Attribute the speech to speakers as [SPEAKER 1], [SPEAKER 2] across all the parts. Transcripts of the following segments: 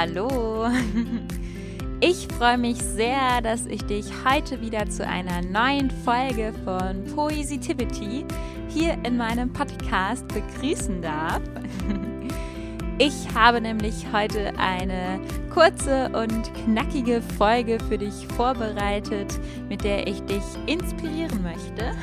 [SPEAKER 1] Hallo! Ich freue mich sehr, dass ich dich heute wieder zu einer neuen Folge von Poesitivity hier in meinem Podcast begrüßen darf. Ich habe nämlich heute eine kurze und knackige Folge für dich vorbereitet, mit der ich dich inspirieren möchte.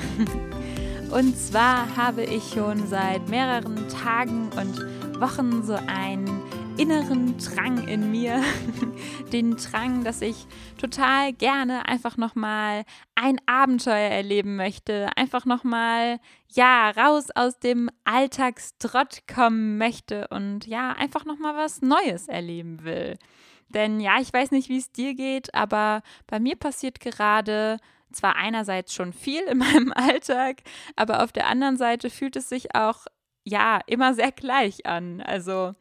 [SPEAKER 1] Und zwar habe ich schon seit mehreren Tagen und Wochen so einen inneren Drang in mir, den Drang, dass ich total gerne einfach nochmal ein Abenteuer erleben möchte, einfach nochmal, ja, raus aus dem Alltagstrott kommen möchte und ja, einfach nochmal was Neues erleben will. Denn ja, ich weiß nicht, wie es dir geht, aber bei mir passiert gerade zwar einerseits schon viel in meinem Alltag, aber auf der anderen Seite fühlt es sich auch ja immer sehr gleich an. Also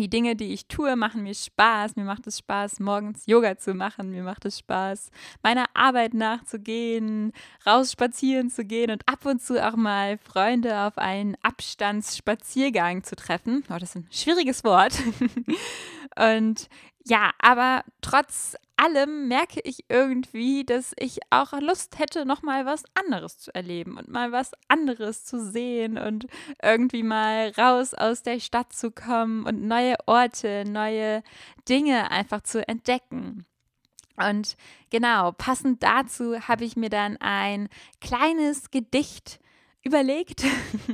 [SPEAKER 1] die Dinge, die ich tue, machen mir Spaß. Mir macht es Spaß, morgens Yoga zu machen. Mir macht es Spaß, meiner Arbeit nachzugehen, raus spazieren zu gehen und ab und zu auch mal Freunde auf einen Abstandsspaziergang zu treffen. Oh, das ist ein schwieriges Wort. und ja, aber trotz allem merke ich irgendwie, dass ich auch Lust hätte, noch mal was anderes zu erleben und mal was anderes zu sehen und irgendwie mal raus aus der Stadt zu kommen und neue Orte, neue Dinge einfach zu entdecken. Und genau, passend dazu habe ich mir dann ein kleines Gedicht überlegt,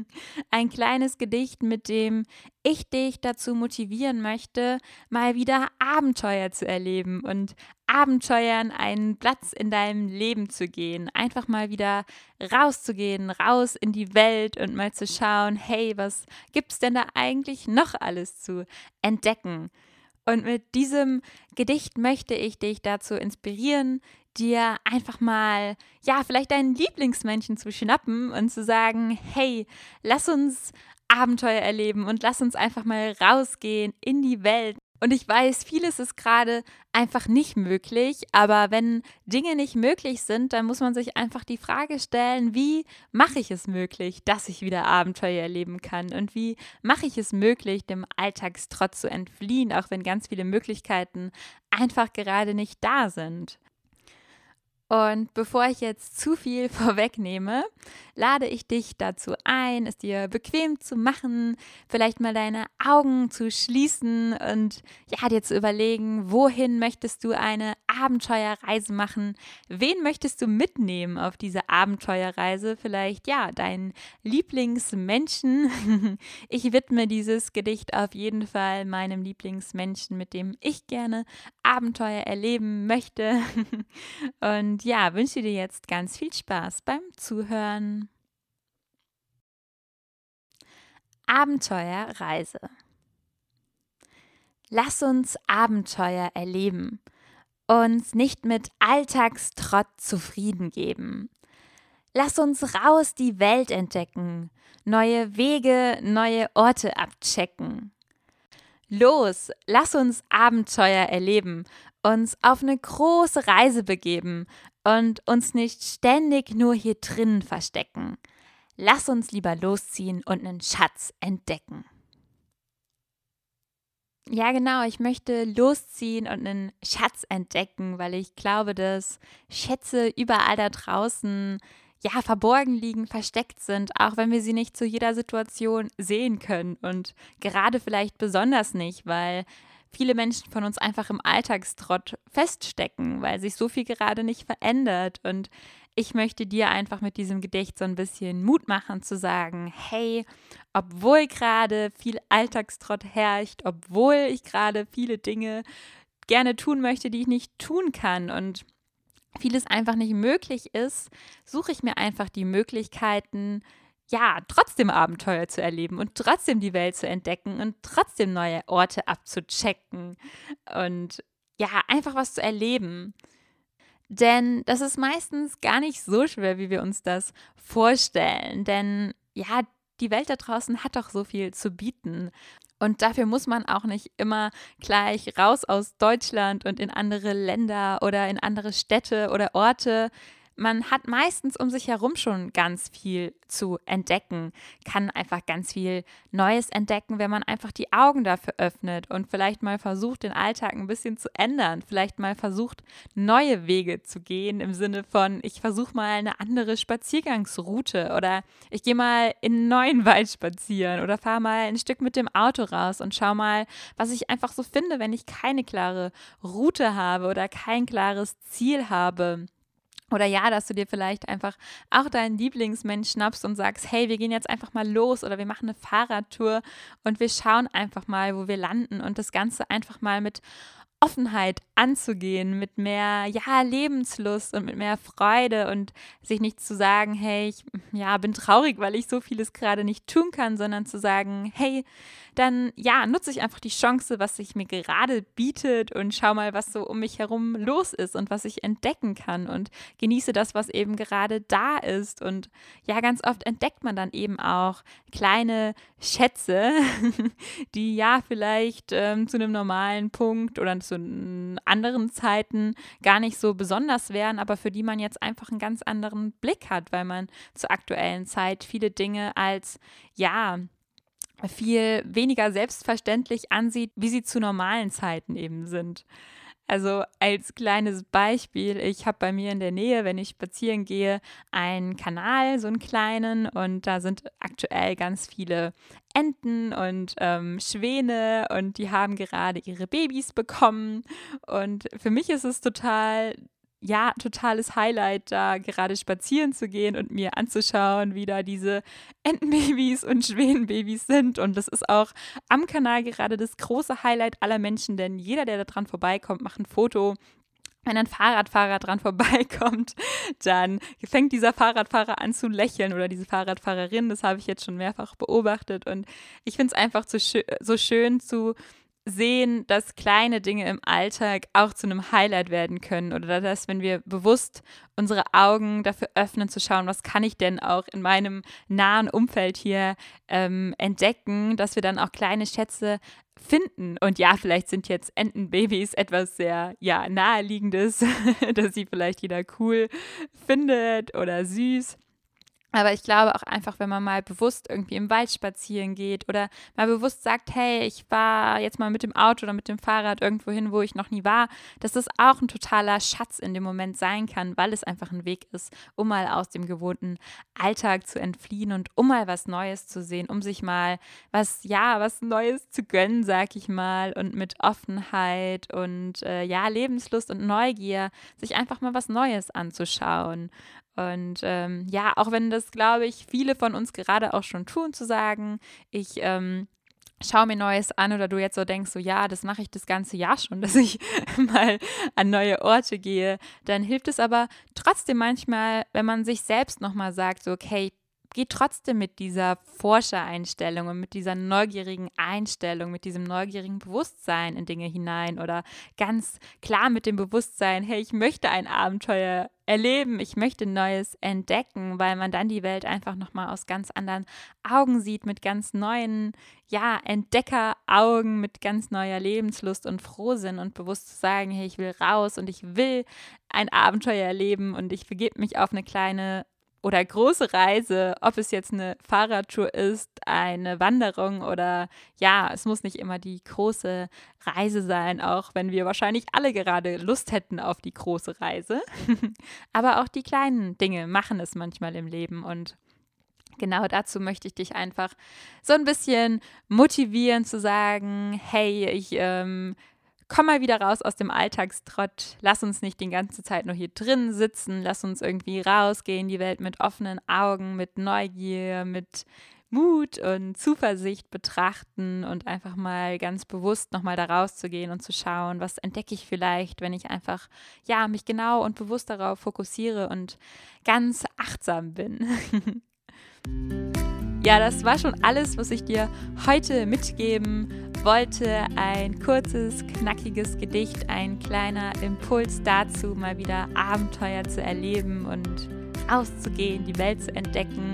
[SPEAKER 1] ein kleines Gedicht, mit dem ich dich dazu motivieren möchte, mal wieder Abenteuer zu erleben und Abenteuern einen Platz in deinem Leben zu gehen. Einfach mal wieder rauszugehen, raus in die Welt und mal zu schauen, hey, was gibt's denn da eigentlich noch alles zu entdecken? Und mit diesem Gedicht möchte ich dich dazu inspirieren, dir einfach mal, ja, vielleicht deinen Lieblingsmenschen zu schnappen und zu sagen, hey, lass uns Abenteuer erleben und lass uns einfach mal rausgehen in die Welt. Und ich weiß, vieles ist gerade einfach nicht möglich, aber wenn Dinge nicht möglich sind, dann muss man sich einfach die Frage stellen, wie mache ich es möglich, dass ich wieder Abenteuer erleben kann und wie mache ich es möglich, dem Alltagstrotz zu entfliehen, auch wenn ganz viele Möglichkeiten einfach gerade nicht da sind. Und bevor ich jetzt zu viel vorwegnehme, lade ich dich dazu ein, es dir bequem zu machen, vielleicht mal deine Augen zu schließen und ja, dir zu überlegen, wohin möchtest du eine Abenteuerreise machen? Wen möchtest du mitnehmen auf diese Abenteuerreise? Vielleicht ja, deinen Lieblingsmenschen. Ich widme dieses Gedicht auf jeden Fall meinem Lieblingsmenschen, mit dem ich gerne Abenteuer erleben möchte. Und und ja, wünsche dir jetzt ganz viel Spaß beim Zuhören. Abenteuerreise. Lass uns Abenteuer erleben, uns nicht mit Alltagstrott zufrieden geben. Lass uns raus die Welt entdecken, neue Wege, neue Orte abchecken. Los, lass uns Abenteuer erleben, uns auf eine große Reise begeben und uns nicht ständig nur hier drinnen verstecken. Lass uns lieber losziehen und einen Schatz entdecken. Ja, genau, ich möchte losziehen und einen Schatz entdecken, weil ich glaube, dass Schätze überall da draußen ja verborgen liegen, versteckt sind, auch wenn wir sie nicht zu jeder Situation sehen können und gerade vielleicht besonders nicht, weil viele Menschen von uns einfach im Alltagstrott feststecken, weil sich so viel gerade nicht verändert. Und ich möchte dir einfach mit diesem Gedicht so ein bisschen Mut machen zu sagen, hey, obwohl gerade viel Alltagstrott herrscht, obwohl ich gerade viele Dinge gerne tun möchte, die ich nicht tun kann und vieles einfach nicht möglich ist, suche ich mir einfach die Möglichkeiten, ja, trotzdem Abenteuer zu erleben und trotzdem die Welt zu entdecken und trotzdem neue Orte abzuchecken und ja, einfach was zu erleben. Denn das ist meistens gar nicht so schwer, wie wir uns das vorstellen. Denn ja, die Welt da draußen hat doch so viel zu bieten. Und dafür muss man auch nicht immer gleich raus aus Deutschland und in andere Länder oder in andere Städte oder Orte man hat meistens um sich herum schon ganz viel zu entdecken, kann einfach ganz viel Neues entdecken, wenn man einfach die Augen dafür öffnet und vielleicht mal versucht, den Alltag ein bisschen zu ändern, vielleicht mal versucht, neue Wege zu gehen im Sinne von, ich versuche mal eine andere Spaziergangsroute oder ich gehe mal in einen neuen Wald spazieren oder fahre mal ein Stück mit dem Auto raus und schau mal, was ich einfach so finde, wenn ich keine klare Route habe oder kein klares Ziel habe. Oder ja, dass du dir vielleicht einfach auch deinen Lieblingsmensch schnappst und sagst, hey, wir gehen jetzt einfach mal los oder wir machen eine Fahrradtour und wir schauen einfach mal, wo wir landen und das Ganze einfach mal mit Offenheit anzugehen, mit mehr ja, Lebenslust und mit mehr Freude und sich nicht zu sagen, hey, ich ja, bin traurig, weil ich so vieles gerade nicht tun kann, sondern zu sagen, hey, dann ja, nutze ich einfach die Chance, was sich mir gerade bietet und schau mal, was so um mich herum los ist und was ich entdecken kann und genieße das, was eben gerade da ist. Und ja, ganz oft entdeckt man dann eben auch kleine Schätze, die ja vielleicht ähm, zu einem normalen Punkt oder zu anderen Zeiten gar nicht so besonders wären, aber für die man jetzt einfach einen ganz anderen Blick hat, weil man zur aktuellen Zeit viele Dinge als ja viel weniger selbstverständlich ansieht, wie sie zu normalen Zeiten eben sind. Also als kleines Beispiel, ich habe bei mir in der Nähe, wenn ich spazieren gehe, einen Kanal, so einen kleinen, und da sind aktuell ganz viele Enten und ähm, Schwäne und die haben gerade ihre Babys bekommen. Und für mich ist es total ja, totales Highlight, da gerade spazieren zu gehen und mir anzuschauen, wie da diese Entenbabys und Schwänenbabys sind. Und das ist auch am Kanal gerade das große Highlight aller Menschen, denn jeder, der da dran vorbeikommt, macht ein Foto wenn ein Fahrradfahrer dran vorbeikommt, dann fängt dieser Fahrradfahrer an zu lächeln oder diese Fahrradfahrerin. Das habe ich jetzt schon mehrfach beobachtet. Und ich finde es einfach so schön zu sehen, dass kleine Dinge im Alltag auch zu einem Highlight werden können oder dass, wenn wir bewusst unsere Augen dafür öffnen, zu schauen, was kann ich denn auch in meinem nahen Umfeld hier ähm, entdecken, dass wir dann auch kleine Schätze finden. Und ja, vielleicht sind jetzt Entenbabys etwas sehr, ja, naheliegendes, dass sie vielleicht jeder cool findet oder süß. Aber ich glaube auch einfach, wenn man mal bewusst irgendwie im Wald spazieren geht oder mal bewusst sagt, hey, ich war jetzt mal mit dem Auto oder mit dem Fahrrad irgendwo hin, wo ich noch nie war, dass das auch ein totaler Schatz in dem Moment sein kann, weil es einfach ein Weg ist, um mal aus dem gewohnten Alltag zu entfliehen und um mal was Neues zu sehen, um sich mal was, ja, was Neues zu gönnen, sag ich mal, und mit Offenheit und äh, ja, Lebenslust und Neugier sich einfach mal was Neues anzuschauen. Und ähm, ja, auch wenn das, glaube ich, viele von uns gerade auch schon tun, zu sagen, ich ähm, schaue mir Neues an oder du jetzt so denkst, so ja, das mache ich das ganze Jahr schon, dass ich mal an neue Orte gehe, dann hilft es aber trotzdem manchmal, wenn man sich selbst nochmal sagt, so okay, geh trotzdem mit dieser Forschereinstellung und mit dieser neugierigen Einstellung, mit diesem neugierigen Bewusstsein in Dinge hinein oder ganz klar mit dem Bewusstsein, hey, ich möchte ein Abenteuer erleben, ich möchte Neues entdecken, weil man dann die Welt einfach nochmal aus ganz anderen Augen sieht, mit ganz neuen, ja, Entdeckeraugen, mit ganz neuer Lebenslust und Frohsinn und bewusst zu sagen, hey, ich will raus und ich will ein Abenteuer erleben und ich begebe mich auf eine kleine oder große Reise, ob es jetzt eine Fahrradtour ist, eine Wanderung oder ja, es muss nicht immer die große Reise sein, auch wenn wir wahrscheinlich alle gerade Lust hätten auf die große Reise. Aber auch die kleinen Dinge machen es manchmal im Leben und genau dazu möchte ich dich einfach so ein bisschen motivieren zu sagen, hey, ich ähm, komm mal wieder raus aus dem Alltagstrott. Lass uns nicht die ganze Zeit nur hier drin sitzen. Lass uns irgendwie rausgehen, die Welt mit offenen Augen, mit Neugier, mit Mut und Zuversicht betrachten und einfach mal ganz bewusst nochmal da rauszugehen und zu schauen, was entdecke ich vielleicht, wenn ich einfach, ja, mich genau und bewusst darauf fokussiere und ganz achtsam bin. ja, das war schon alles, was ich dir heute mitgeben wollte ein kurzes, knackiges Gedicht, ein kleiner Impuls dazu, mal wieder Abenteuer zu erleben und auszugehen, die Welt zu entdecken.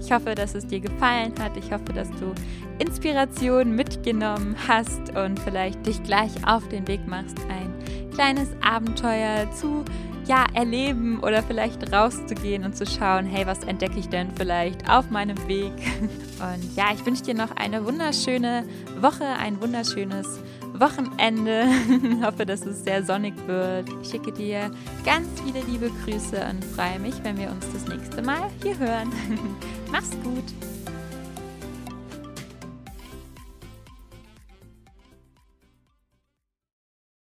[SPEAKER 1] Ich hoffe, dass es dir gefallen hat. Ich hoffe, dass du Inspiration mitgenommen hast und vielleicht dich gleich auf den Weg machst, ein kleines Abenteuer zu ja, erleben oder vielleicht rauszugehen und zu schauen, hey, was entdecke ich denn vielleicht auf meinem Weg? Und ja, ich wünsche dir noch eine wunderschöne Woche, ein wunderschönes Wochenende. Ich hoffe, dass es sehr sonnig wird. Ich schicke dir ganz viele liebe Grüße und freue mich, wenn wir uns das nächste Mal hier hören. Mach's gut.